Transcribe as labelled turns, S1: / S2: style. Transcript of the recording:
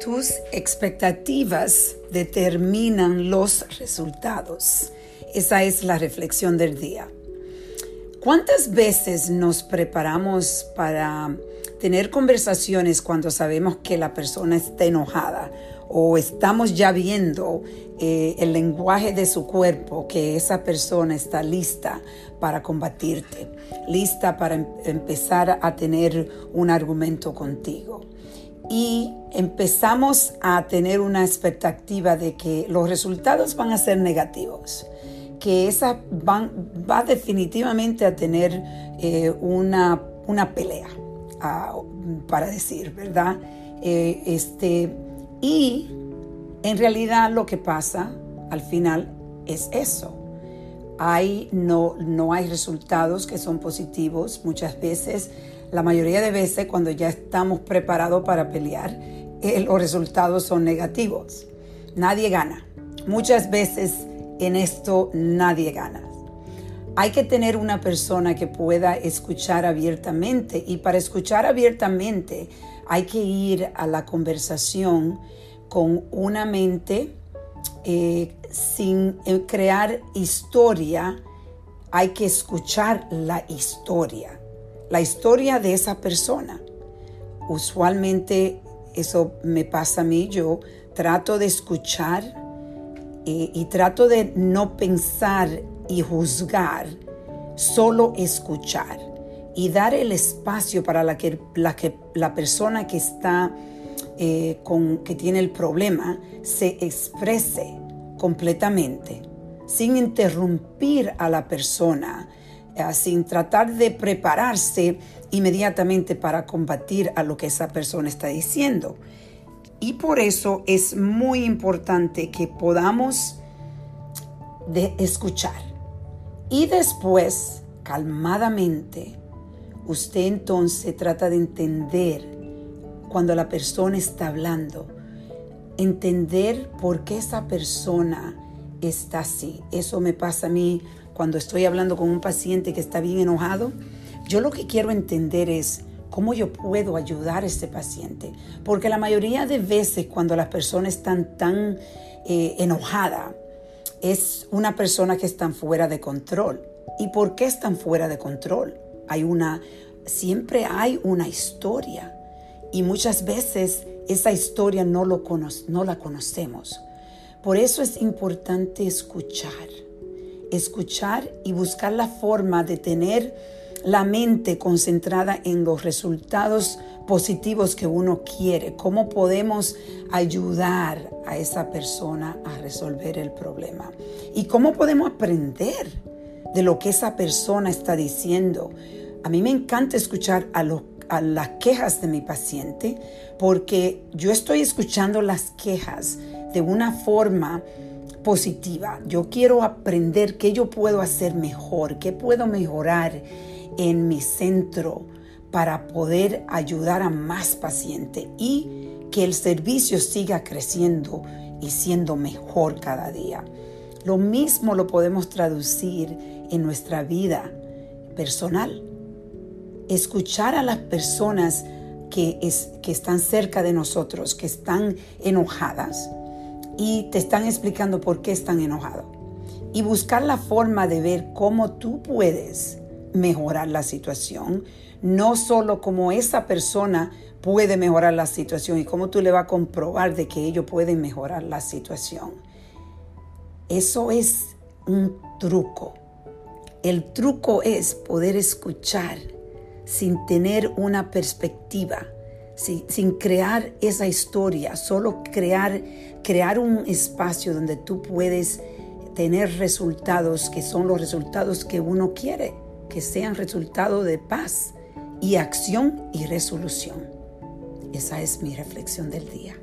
S1: Tus expectativas determinan los resultados. Esa es la reflexión del día. ¿Cuántas veces nos preparamos para tener conversaciones cuando sabemos que la persona está enojada o estamos ya viendo eh, el lenguaje de su cuerpo que esa persona está lista para combatirte, lista para em-, empezar a tener un argumento contigo? Y empezamos a tener una expectativa de que los resultados van a ser negativos, que esa van, va definitivamente a tener eh, una, una, pelea, para decir, ¿verdad? Eh, este, y en realidad lo que pasa al final es eso. Hay, no, no hay resultados que son positivos muchas veces la mayoría de veces cuando ya estamos preparados para pelear, eh, los resultados son negativos. Nadie gana. Muchas veces en esto nadie gana. Hay que tener una persona que pueda escuchar abiertamente y para escuchar abiertamente hay que ir a la conversación con una mente eh, sin eh, crear historia. Hay que escuchar la historia la historia de esa persona. Usualmente eso me pasa a mí, yo trato de escuchar eh, y trato de no pensar y juzgar, solo escuchar y dar el espacio para la que la, que, la persona que está eh, con, que tiene el problema se exprese completamente, sin interrumpir a la persona, sin tratar de prepararse inmediatamente para combatir a lo que esa persona está diciendo. Y por eso es muy importante que podamos de escuchar. Y después, calmadamente, usted entonces trata de entender cuando la persona está hablando, entender por qué esa persona está así. Eso me pasa a mí cuando estoy hablando con un paciente que está bien enojado, yo lo que quiero entender es cómo yo puedo ayudar a este paciente. Porque la mayoría de veces cuando las personas están tan eh, enojadas, es una persona que está fuera de control. ¿Y por qué están fuera de control? Hay una, siempre hay una historia. Y muchas veces esa historia no, lo no la conocemos. Por eso es importante escuchar escuchar y buscar la forma de tener la mente concentrada en los resultados positivos que uno quiere, cómo podemos ayudar a esa persona a resolver el problema y cómo podemos aprender de lo que esa persona está diciendo. A mí me encanta escuchar a, las quejas de mi paciente porque yo estoy escuchando las quejas de una forma positiva. Yo quiero aprender qué yo puedo hacer mejor, qué puedo mejorar en mi centro para poder ayudar a más pacientes y que el servicio siga creciendo y siendo mejor cada día. Lo mismo lo podemos traducir en nuestra vida personal. Escuchar a las personas que, que están cerca de nosotros, que están enojadas, y te están explicando por qué están enojados. Y buscar la forma de ver cómo tú puedes mejorar la situación, no solo cómo esa persona puede mejorar la situación y cómo tú le vas a comprobar de que ellos pueden mejorar la situación. Eso es un truco. El truco es poder escuchar sin tener una perspectiva sin, crear esa historia, solo crear, crear un espacio donde tú puedes tener resultados que son los resultados que uno quiere, que sean resultados de paz y acción y resolución. Esa es mi reflexión del día.